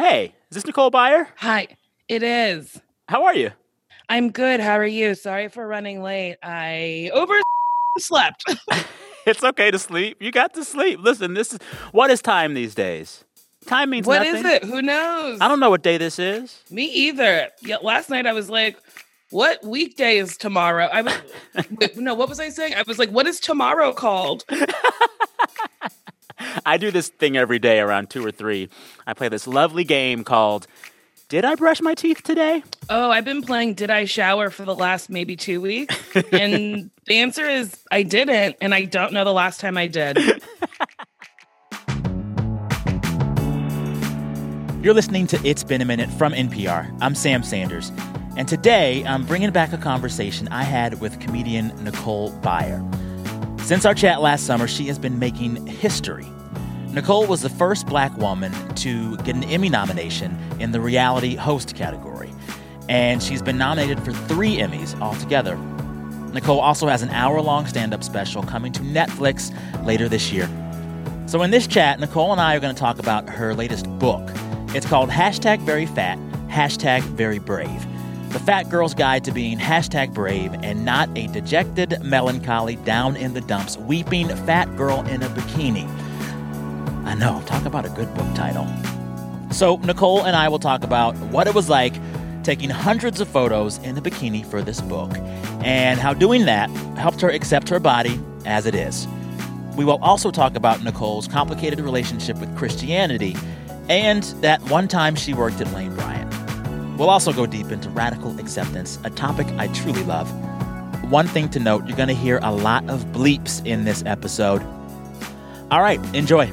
Hey, is this Nicole Byer? Hi, it is. How are you? I'm good. How are you? Sorry for running late. I overslept. it's okay to sleep. You got to sleep. Listen, this is what is time these days? Time means What nothing. is it? Who knows? I don't know what day this is. Me either. Yeah, last night I was like, what weekday is tomorrow? I was wait, no, what was I saying? I was like, what is tomorrow called? I do this thing every day around two or three. I play this lovely game called Did I Brush My Teeth Today? Oh, I've been playing Did I Shower for the last maybe two weeks? And the answer is I didn't, and I don't know the last time I did. You're listening to It's Been a Minute from NPR. I'm Sam Sanders. And today, I'm bringing back a conversation I had with comedian Nicole Byer. Since our chat last summer, she has been making history. Nicole was the first black woman to get an Emmy nomination in the reality host category. And she's been nominated for three Emmys altogether. Nicole also has an hour long stand up special coming to Netflix later this year. So, in this chat, Nicole and I are going to talk about her latest book. It's called Hashtag Very Fat, Hashtag Very Brave. The Fat Girl's Guide to Being Hashtag Brave and Not a Dejected, Melancholy, Down in the Dumps, Weeping Fat Girl in a Bikini. I know, talk about a good book title. So, Nicole and I will talk about what it was like taking hundreds of photos in a bikini for this book and how doing that helped her accept her body as it is. We will also talk about Nicole's complicated relationship with Christianity and that one time she worked at Lane Bryant. We'll also go deep into radical acceptance, a topic I truly love. One thing to note you're going to hear a lot of bleeps in this episode. All right, enjoy.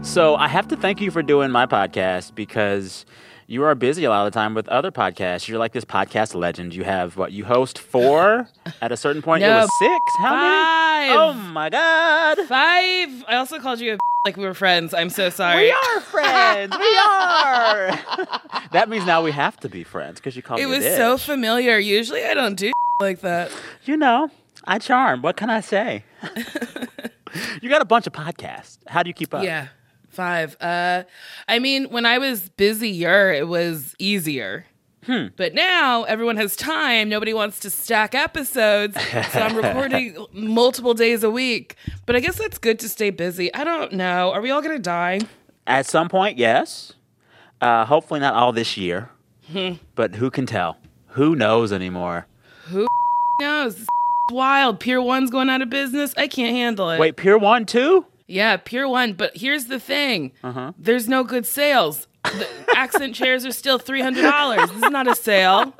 So I have to thank you for doing my podcast because you are busy a lot of the time with other podcasts. You're like this podcast legend. You have what you host four at a certain point. it was six. How five. many? Oh my god. Five. I also called you a like we were friends. I'm so sorry. We are friends. we are. that means now we have to be friends because you called It me It was so familiar. Usually I don't do like that. You know, I charm. What can I say? you got a bunch of podcasts. How do you keep up? Yeah. Five. Uh I mean, when I was busier, it was easier. Hmm. But now everyone has time. Nobody wants to stack episodes. So I'm recording multiple days a week. But I guess that's good to stay busy. I don't know. Are we all going to die? At some point, yes. Uh, hopefully not all this year. Hmm. but who can tell? Who knows anymore? Who knows? This wild. Pier 1's going out of business. I can't handle it. Wait, Pier 1 too? Yeah, Pier 1. But here's the thing Uh-huh. there's no good sales. The accent chairs are still $300. This is not a sale.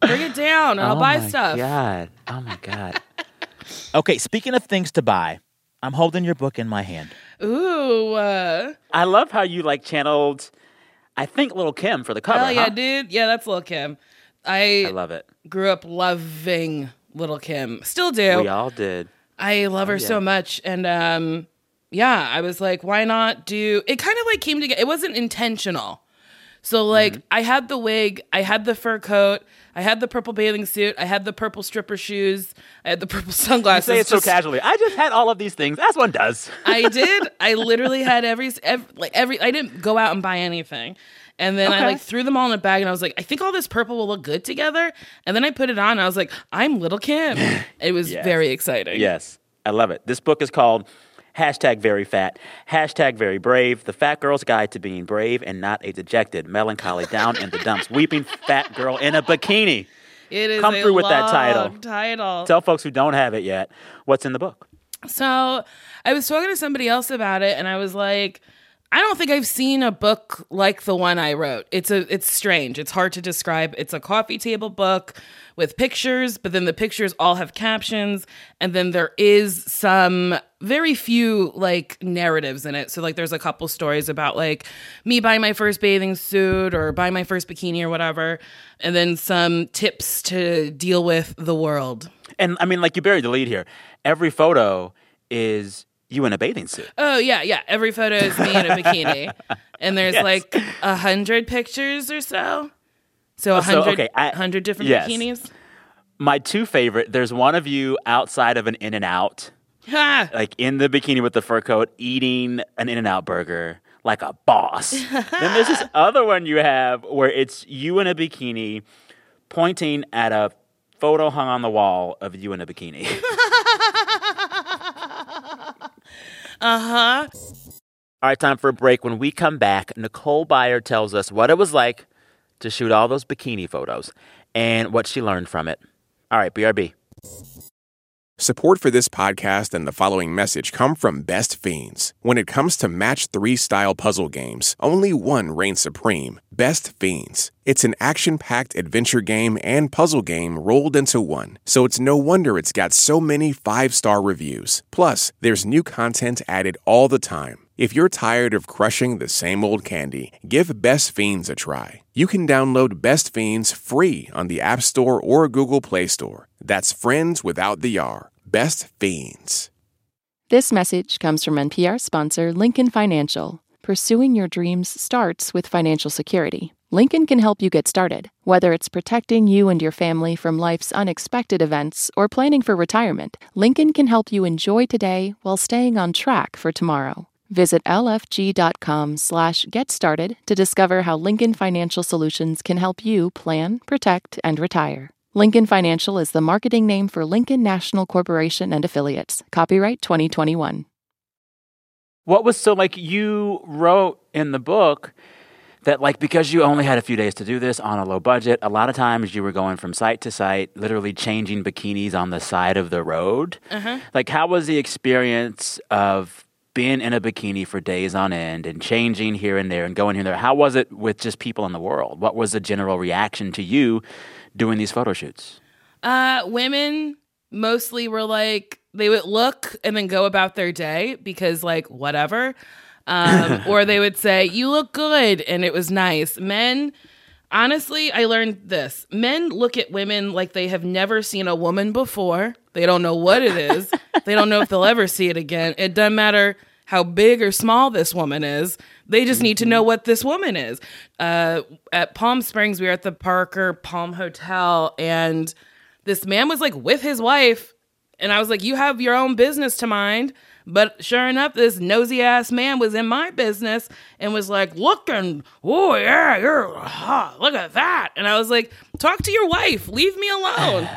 Bring it down and I'll oh buy my stuff. God. Oh my God. Okay, speaking of things to buy, I'm holding your book in my hand. Ooh. Uh, I love how you like channeled, I think, Lil' Kim for the cover. hell yeah, huh? dude. Yeah, that's Lil' Kim. I, I love it. grew up loving Lil' Kim. Still do. We all did. I love her yeah. so much. And um yeah, I was like, why not do it kind of like came together. It wasn't intentional. So like Mm-hmm. I had the wig, I had the fur coat, I had the purple bathing suit, I had the purple stripper shoes, I had the purple sunglasses. You say it so just- casually. I just had all of these things, as one does. I did. I literally had every, every like every I didn't go out and buy anything. And then I like threw them all in a bag and I was like, I think all this purple will look good together. And then I put it on and I was like, I'm Lil' Kim. It was Yes. very exciting. Yes, I love it. This book is called Hashtag Very Fat, Hashtag Very Brave, The Fat Girl's Guide to Being Brave and Not a Dejected, Melancholy, Down in the Dumps, Weeping Fat Girl in a Bikini. It is Come a through with that title. Title. Tell folks who don't have it yet what's in the book. So I was talking to somebody else about it, and I was like, I don't think I've seen a book like the one I wrote. It's a it's strange. It's hard to describe. It's a coffee table book with pictures, but then the pictures all have captions, and then there is some very few like narratives in it. So like there's a couple stories about like me buying my first bathing suit or buying my first bikini or whatever, and then some tips to deal with the world. And I mean, like you buried the lead here. Every photo is you in a bathing suit. Oh yeah, yeah. Every photo is me in a bikini, and there's Yes. like a hundred pictures or so. So a oh, So, hundred, okay, I- hundred different yes. bikinis. My two favorite, there's one of you outside of an In N Out, like in the bikini with the fur coat, eating an In N Out burger, like a boss. then there's this other one you have where it's you in a bikini pointing at a photo hung on the wall of you in a bikini. Uh huh. All right, time for a break. When we come back, Nicole Byer tells us what it was like to shoot all those bikini photos and what she learned from it. All right, BRB. Support for this podcast and the following message come from Best Fiends. When it comes to match three style puzzle games, only one reigns supreme Best Fiends. It's an action packed adventure game and puzzle game rolled into one, so it's no wonder it's got so many five star reviews. Plus, there's new content added all the time. If you're tired of crushing the same old candy, give Best Fiends a try. You can download Best Fiends free on the App Store or Google Play Store. That's friends without the R. Best Fiends. This message comes from NPR sponsor Lincoln Financial. Pursuing your dreams starts with financial security. Lincoln can help you get started, whether it's protecting you and your family from life's unexpected events or planning for retirement. Lincoln can help you enjoy today while staying on track for tomorrow. Visit lfg.com slash get started to discover how Lincoln Financial Solutions can help you plan, protect, and retire. Lincoln Financial is the marketing name for Lincoln National Corporation and Affiliates. Copyright 2021. What was so like you wrote in the book that like because you only had a few days to do this on a low budget, a lot of times you were going from site to site, literally changing bikinis on the side of the road. Uh-huh. Like how was the experience of being in a bikini for days on end and changing here and there and going here and there? How was it with just people in the world? What was the general reaction to you doing these photo shoots? Uh, women mostly were like they would look and then go about their day because like whatever, um, or they would say you look good and it was nice. Men, honestly, I learned this: men look at women like they have never seen a woman before. They don't know what it is. they don't know if they'll ever see it again. It doesn't matter how big or small this woman is. They just need to know what this woman is. Uh, at Palm Springs, we were at the Parker Palm Hotel, and this man was like with his wife. And I was like, You have your own business to mind. But sure enough, this nosy ass man was in my business and was like, looking, oh, yeah, you're hot. Look at that. And I was like, Talk to your wife. Leave me alone.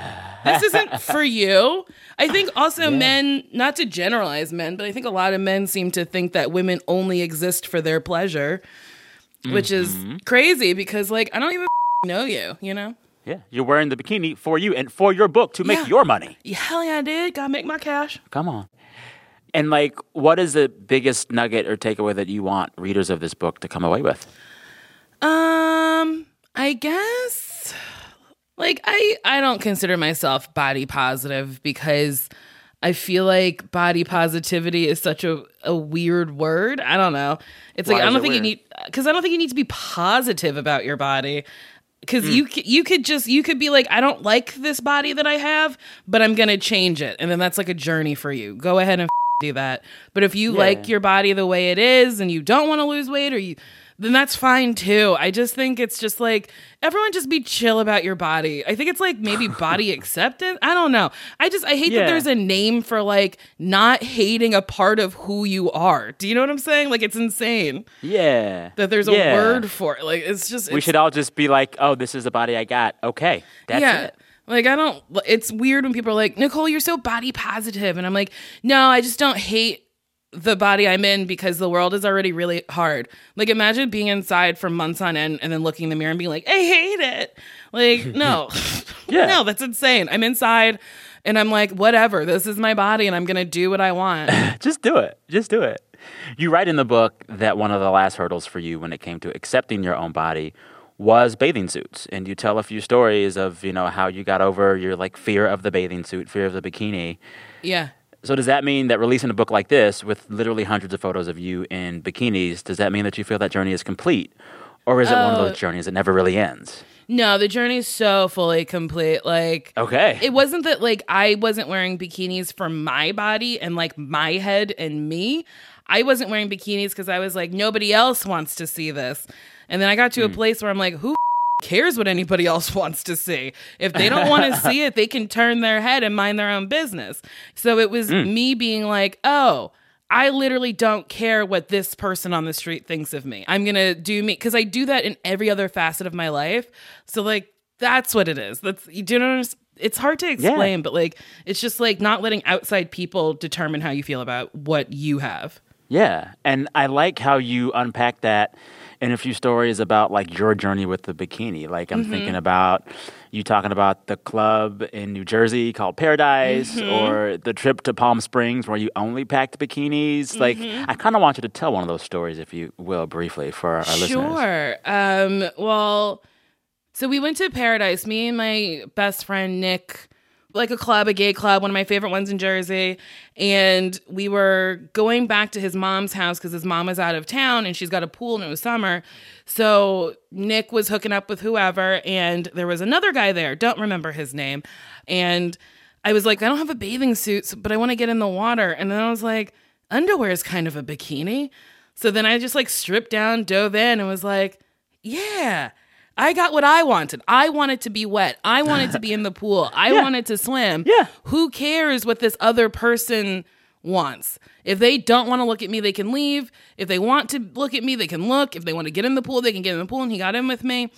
this isn't for you. I think also men, not to generalize men, but I think a lot of men seem to think that women only exist for their pleasure, which is mm-hmm. crazy because, like, I don't even know you, you know? Yeah, you're wearing the bikini for you and for your book to make Yeah. your money. Yeah, hell yeah, I did. Gotta make my cash. Come on. And like, what is the biggest nugget or takeaway that you want readers of this book to come away with? Um, I guess like I I don't consider myself body positive because I feel like body positivity is such a, a weird word. I don't know. It's Why like I don't think you need because I don't think you need to be positive about your body. Because Hmm. you you could just you could be like I don't like this body that I have, but I'm gonna change it, and then that's like a journey for you. Go ahead and do that. But if you Yeah. like your body the way it is and you don't want to lose weight or you then that's fine too. I just think it's just like everyone just be chill about your body. I think it's like maybe body acceptance. I don't know. I just I hate Yeah. that there's a name for like not hating a part of who you are. Do you know what I'm saying? Like it's insane Yeah. that there's a Yeah. word for it. Like it's just We should all just be like, oh, this is the body I got. Okay. That's yeah. it. Like I don't it's weird when people are like, "Nicole, you're so body positive." And I'm like, "No, I just don't hate the body I'm in because the world is already really hard." Like imagine being inside for months on end and then looking in the mirror and being like, "I hate it." Like, no. Yeah. no, that's insane. I'm inside and I'm like, "Whatever. This is my body and I'm going to do what I want." Just do it. Just do it. You write in the book that one of the last hurdles for you when it came to accepting your own body was bathing suits. And you tell a few stories of, you know, how you got over your like fear of the bathing suit, fear of the bikini. yeah. So does that mean that releasing a book like this with literally hundreds of photos of you in bikinis, does that mean that you feel that journey is complete? Or is it one of Oh. those journeys that never really ends? No, the journey's so fully complete. Like Okay. it wasn't that like I wasn't wearing bikinis for my body and like my head and me. I wasn't wearing bikinis because I was like, nobody else wants to see this. And then I got to a hmm. place where I'm like, who cares what anybody else wants to see? If they don't want to see it, they can turn their head and mind their own business. So it was hmm. me being like, oh, I literally don't care what this person on the street thinks of me. I'm going to do me because I do that in every other facet of my life. So, like, that's what it is. That's, you do know, it's hard to explain, but like, it's just like not letting outside people determine how you feel about what you have. Yeah. And I like how you unpack that in a few stories about like your journey with the bikini. Like I'm thinking mm-hmm. about you talking about the club in New Jersey called Paradise mm-hmm. or the trip to Palm Springs where you only packed bikinis. Like mm-hmm. I kind of want you to tell one of those stories if you will briefly for our listeners. Sure. Um, well, so we went to Paradise, me and my best friend Nick, like a club, a gay club, one of my favorite ones in Jersey. And we were going back to his mom's house because his mom was out of town and she's got a pool and it was summer. So Nick was hooking up with whoever, and there was another guy there, don't remember his name. And I was like, I don't have a bathing suit, but I want to get in the water. And then I was like, underwear is kind of a bikini. So then I just like stripped down, dove in, and was like, yeah. I got what I wanted. I wanted to be wet. I wanted to be in the pool. I wanted to swim. Yeah. Who cares what this other person wants? If they don't want to look at me, they can leave. If they want to look at me, they can look. If they want to get in the pool, they can get in the pool. And he got in with me.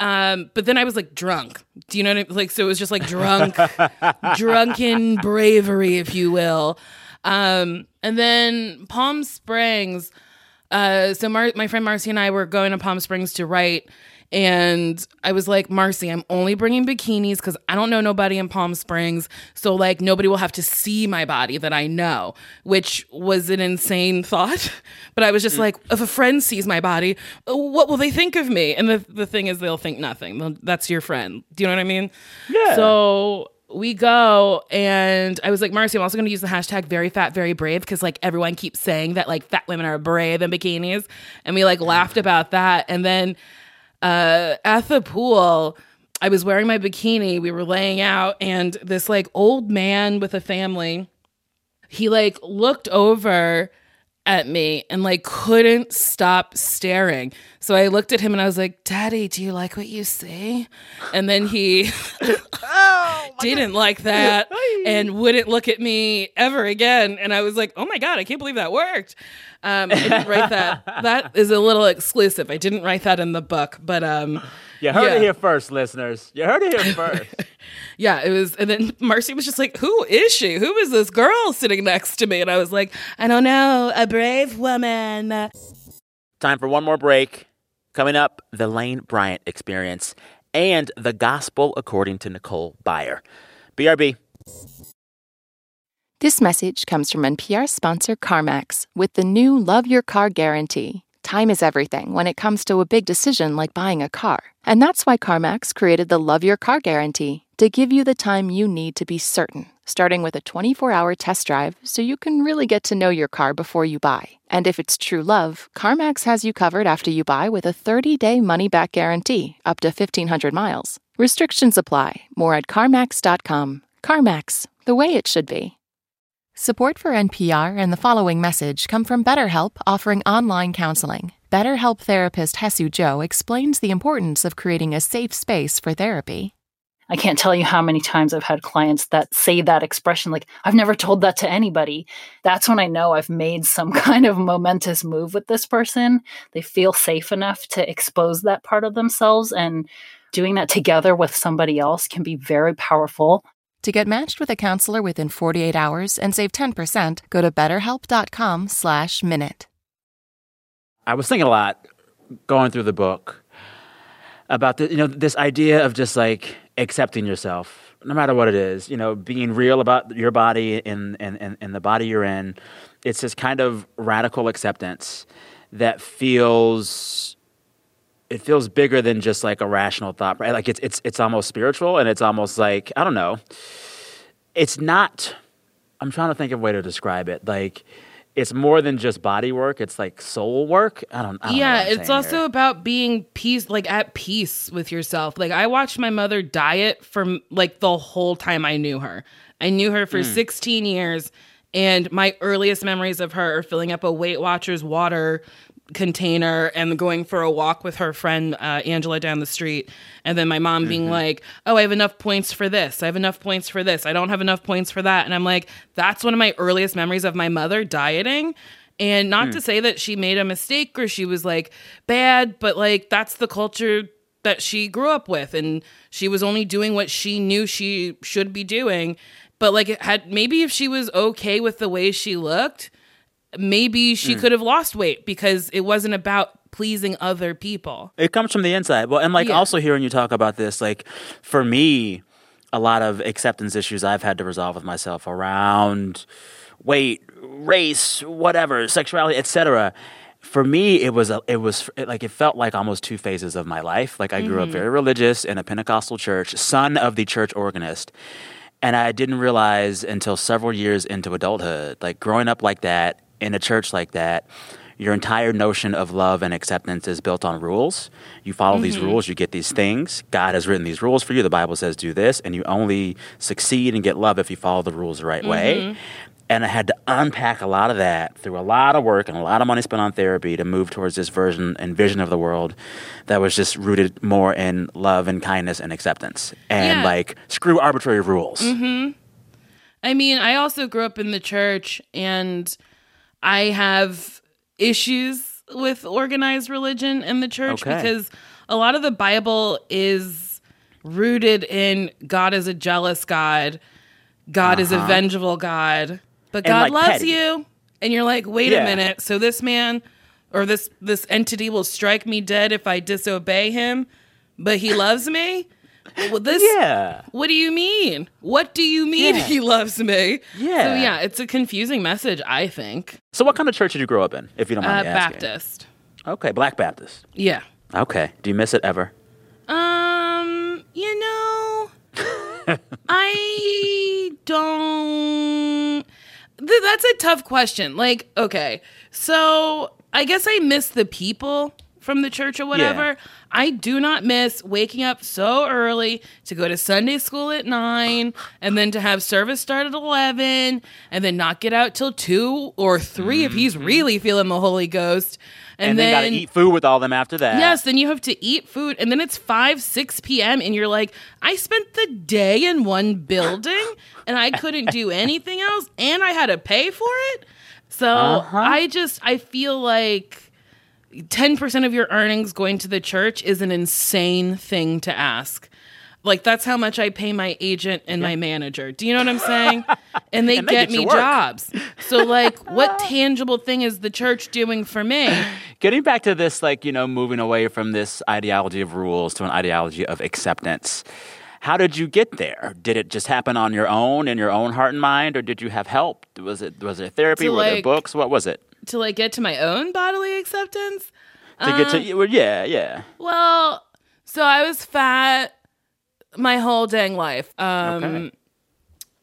Um, but then I was like drunk. Do you know what I mean? Like, so it was just like drunk, drunken bravery, if you will. Um, and then Palm Springs. Uh, so Mar- my friend Marcy and I were going to Palm Springs to write, and I was like, Marcy, I'm only bringing bikinis because I don't know nobody in Palm Springs, so like nobody will have to see my body that I know, which was an insane thought. But I was just like, if a friend sees my body, uh, what will they think of me? And the the thing is, they'll think nothing. That's your friend. Do you know what I mean? Yeah. So we go and I was like, Marcy, I'm also going to use the hashtag very fat, very brave because like everyone keeps saying that like fat women are brave in bikinis. And we like laughed about that. And then uh, at the pool, I was wearing my bikini. We were laying out and this like old man with a family, he like looked over at me and like couldn't stop staring. So I looked at him and I was like, Daddy, do you like what you see? And then he didn't like that and wouldn't look at me ever again. And I was like, oh my God, I can't believe that worked. Um, I didn't write that. That is a little exclusive. I didn't write that in the book, but um, You heard Yeah. it here first, listeners. You heard it here first. Yeah, it was. And then Marcy was just like, who is she? Who is this girl sitting next to me? And I was like, I don't know, a brave woman. Time for one more break. Coming up, the Lane Bryant experience and the gospel according to Nicole Byer. BRB. This message comes from NPR sponsor CarMax with the new Love Your Car Guarantee. Time is everything when it comes to a big decision like buying a car. And that's why CarMax created the Love Your Car Guarantee to give you the time you need to be certain, starting with a 24 hour test drive so you can really get to know your car before you buy. And if it's true love, CarMax has you covered after you buy with a 30 day money back guarantee up to 1,500 miles. Restrictions apply. More at CarMax.com. CarMax, the way it should be. Support for NPR and the following message come from BetterHelp offering online counseling. BetterHelp therapist Haesue Jo explains the importance of creating a safe space for therapy. I can't tell you how many times I've had clients that say that expression, like, I've never told that to anybody. That's when I know I've made some kind of momentous move with this person. They feel safe enough to expose that part of themselves, and doing that together with somebody else can be very powerful. To get matched with a counselor within 48 hours and save 10%, go to betterhelp.com slash minute. I was thinking a lot going through the book about the, you know this idea of just like accepting yourself no matter what it is you know being real about your body and and, and, and the body you're in. It's this kind of radical acceptance that feels it feels bigger than just like a rational thought right? Like it's it's it's almost spiritual and it's almost like i don't know. It's not i'm trying to think of a way to describe it. Like it's more than just body work it's like soul work i don't, I don't know yeah, it's also here. about being peace, like at peace with yourself. Like I watched my mother diet from like the whole time I knew her. I knew her for hmm. 16 years, and my earliest memories of her are filling up a Weight Watchers water container and going for a walk with her friend uh, Angela down the street. And then my mom being like, Oh, I have enough points for this. I have enough points for this. I don't have enough points for that. And I'm like, That's one of my earliest memories of my mother dieting. And not to say that she made a mistake or she was like bad, but like that's the culture that she grew up with. And she was only doing what she knew she should be doing. But like it had maybe if she was okay with the way she looked, maybe she mm. could have lost weight because it wasn't about pleasing other people. It comes from the inside. Well, and like Yeah. also hearing you talk about this, like for me, a lot of acceptance issues I've had to resolve with myself around weight, race, whatever, sexuality, etc. For me, it was a, it was it, like it felt like almost two phases of my life. Like I grew up mm-hmm. very religious in a Pentecostal church, son of the church organist. And I didn't realize until several years into adulthood, like growing up like that in a church like that, your entire notion of love and acceptance is built on rules. You follow these mm-hmm. rules, you get these things. God has written these rules for you. The Bible says do this, and you only succeed and get love if you follow the rules the right way. Mm-hmm. And I had to unpack a lot of that through a lot of work and a lot of money spent on therapy to move towards this version and vision of the world that was just rooted more in love and kindness and acceptance. And Yeah. like, screw arbitrary rules. Mm-hmm. I mean, I also grew up in the church and I have issues with organized religion in the church Okay. because a lot of the Bible is rooted in God is a jealous God, God is a vengeful God, but Uh-huh. And, God like, loves petty. you. And you're like, wait Yeah. a minute. So this man or this this entity will strike me dead if I disobey him, but he loves me? Well, this Yeah. what do you mean? What do you mean Yeah. he loves me? Yeah. So yeah, it's a confusing message, I think. So, what kind of church did you grow up in, if you don't Uh, mind me asking? Baptist. Okay, Black Baptist. Yeah. Okay. Do you miss it ever? Um, you know, I don't. Th- that's a tough question. Like, okay, so I guess I miss the people from the church or whatever. I do not miss waking up so early to go to Sunday school at nine and then to have service start at 11 and then not get out till two or 3 if he's really feeling the Holy Ghost. And, And, then, got to eat food with all them after that. Yes, then you have to eat food, and then it's 5, 6 p.m., and you're like, I spent the day in one building, and I couldn't do anything else, and I had to pay for it. So Uh-huh. I just, I feel like 10% of your earnings going to the church is an insane thing to ask. Like, that's how much I pay my agent and my manager. Do you know what I'm saying? And they And they get get me jobs. So, like, what tangible thing is the church doing for me? Getting back to this, like, you know, moving away from this ideology of rules to an ideology of acceptance. How did you get there? Did it just happen on your own, in your own heart and mind, or did you have help? Was it was it therapy? Were there books? What was it? To, like, get to my own bodily acceptance? To get to well, yeah, yeah. Well, so I was fat my whole dang life. Um Okay.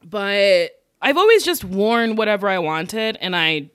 but I've always just worn whatever I wanted and I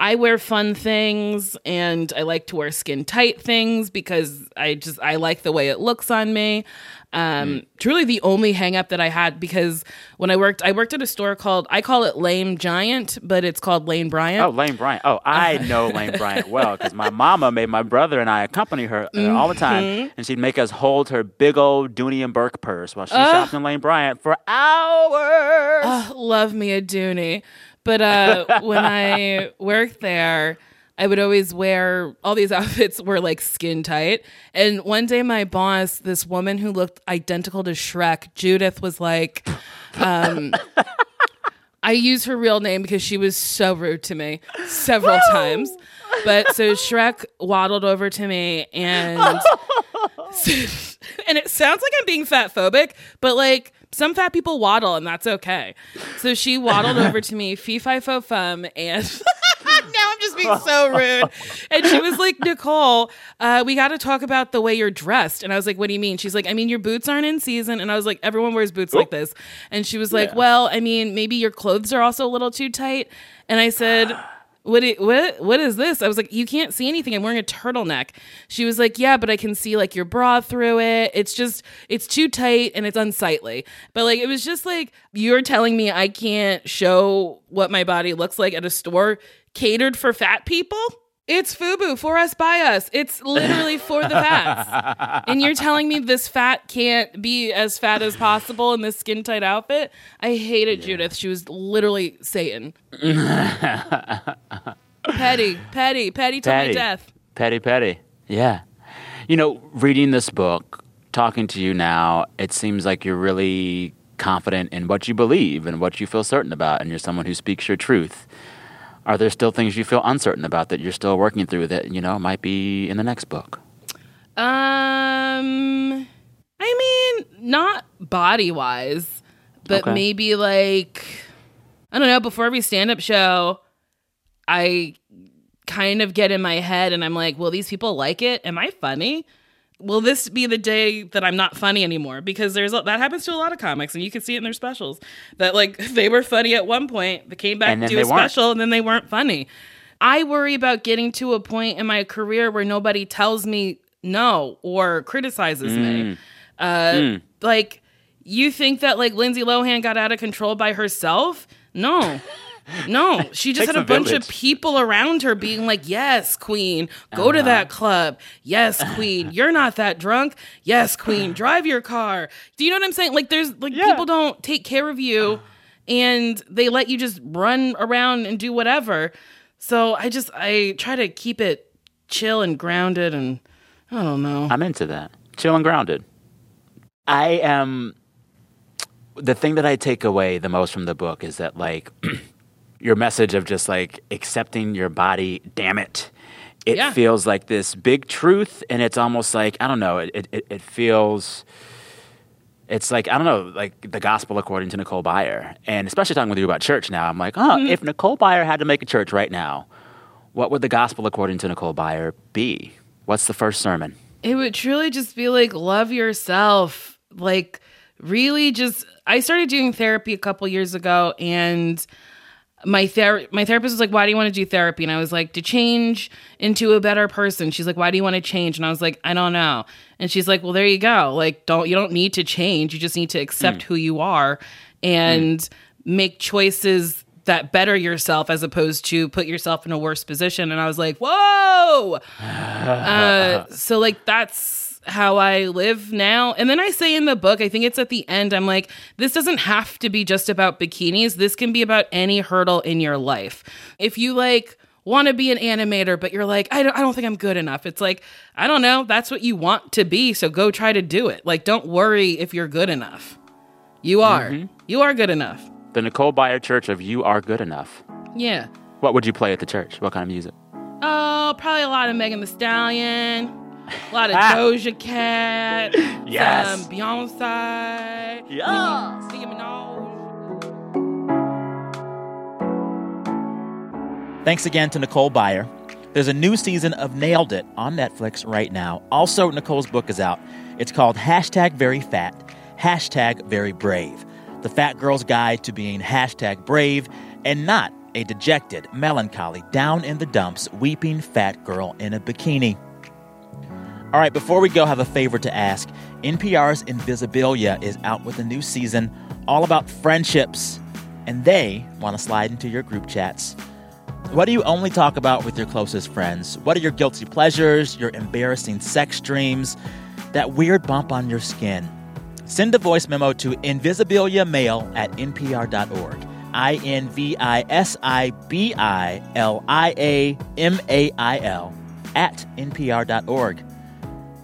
I wear fun things and I like to wear skin tight things because I just I like the way it looks on me. Um truly the only hang up that I had because when I worked I worked at a store called I call it Lame Giant, but it's called Lane Bryant. Oh, Lane Bryant. Oh, I know Lane Bryant well because my mama made my brother and I accompany her uh, all the time, Mm-hmm. and she'd make us hold her big old Dooney and Bourke purse while she Uh. shopped in Lane Bryant for hours. Oh, love me a Dooney. But uh, when I worked there, I would always wear all these outfits were like skin tight. And one day, my boss, this woman who looked identical to Shrek, Judith, was like, um, I use her real name because she was so rude to me several times. But so Shrek waddled over to me and and it sounds like I'm being fat phobic, but like some fat people waddle and that's okay. So she waddled over to me, fee fi fo fum, and now I'm just being so rude. And she was like, Nicole, uh, we got to talk about the way you're dressed. And I was like, What do you mean? She's like, I mean, your boots aren't in season. And I was like, Everyone wears boots like this. And she was like, Yeah. Well, I mean, maybe your clothes are also a little too tight. And I said, what, i- what what is this? I was like, you can't see anything. I'm wearing a turtleneck. She was like, yeah, but I can see like your bra through it. It's just it's too tight and it's unsightly. But like it was just like you're telling me I can't show what my body looks like at a store catered for fat people. It's FUBU for us by us. It's literally for the fats. and you're telling me this fat can't be as fat as possible in this skin tight outfit? I hated Judith. She was literally Satan. petty, petty, petty to my death. Petty, petty. Yeah. You know, reading this book, talking to you now, it seems like you're really confident in what you believe and what you feel certain about, and you're someone who speaks your truth. Are there still things you feel uncertain about that you're still working through that, you know, might be in the next book? Um, I mean, not body wise, but Okay. maybe like, I don't know, before every stand up show, I kind of get in my head and I'm like, will these people like it? Am I funny? Will this be the day that I'm not funny anymore? Because there's a, that happens to a lot of comics, and you can see it in their specials that like they were funny at one point, they came back to do a they weren't. special, and then they weren't funny. I worry about getting to a point in my career where nobody tells me no or criticizes me. Uh, Like, you think that like Lindsay Lohan got out of control by herself? No. No, she just had a a bunch village. of people around her being like, Yes, queen, go to uh-huh. that club. Yes, queen, you're not that drunk. Yes, queen, drive your car. Do you know what I'm saying? Like, there's like people don't take care of you and they let you just run around and do whatever. So I just, I try to keep it chill and grounded and I don't know. I'm into that. Chill and grounded. I am. The thing that I take away the most from the book is that, like, your message of just like accepting your body, damn it. It Yeah. feels like this big truth, and it's almost like, I don't know, it, it, it feels. It's like, I don't know, like the gospel according to Nicole Byer. And especially talking with you about church now, I'm like, oh, if Nicole Byer had to make a church right now, what would the gospel according to Nicole Byer be? What's the first sermon? It would truly just be like love yourself. Like really just I started doing therapy a couple years ago and my ther- my therapist was like, "Why do you want to do therapy?" And I was like, "To change into a better person." She's like, "Why do you want to change?" And I was like, "I don't know." And she's like, "Well, there you go. Like, don't you don't need to change. You just need to accept who you are and make choices that better yourself as opposed to put yourself in a worse position." And I was like, "Whoa!" uh, so like that's how I live now. And then I say in the book, I think it's at the end, I'm like, this doesn't have to be just about bikinis. This can be about any hurdle in your life. If you like want to be an animator, but you're like, I don't, I don't think I'm good enough. It's like, I don't know. That's what you want to be. So go try to do it. Like, don't worry if you're good enough. You are. Mm-hmm. You are good enough. The Nicole Byer Church of You Are Good Enough. Yeah. What would you play at the church? What kind of music? Oh, probably a lot of Megan Thee Stallion, a lot of ah. Doja Cat, Yes. Beyonce, Yes. Nicki Minaj. Thanks again to Nicole Byer. There's a new season of Nailed It on Netflix right now. Also, Nicole's book is out. It's called Hashtag Very Fat, Hashtag Very Brave. The Fat Girl's Guide to Being Hashtag Brave and not a dejected, melancholy, down in the dumps, weeping fat girl in a bikini. All right, before we go, I have a favor to ask. NPR's Invisibilia is out with a new season all about friendships, and they want to slide into your group chats. What do you only talk about with your closest friends? What are your guilty pleasures, your embarrassing sex dreams, that weird bump on your skin? Send a voice memo to invisibiliamail at npr.org. I N V I S I B I L I A M A I L at npr.org.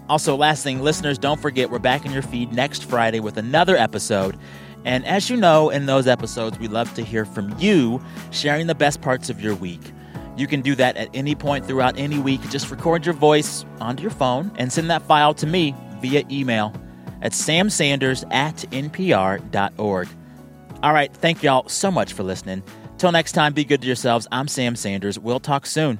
Also, last thing, listeners, don't forget we're back in your feed next Friday with another episode. And as you know, in those episodes, we love to hear from you sharing the best parts of your week. You can do that at any point throughout any week. Just record your voice onto your phone and send that file to me via email at samsanders at npr.org. All right, thank y'all so much for listening. Till next time, be good to yourselves. I'm Sam Sanders. We'll talk soon.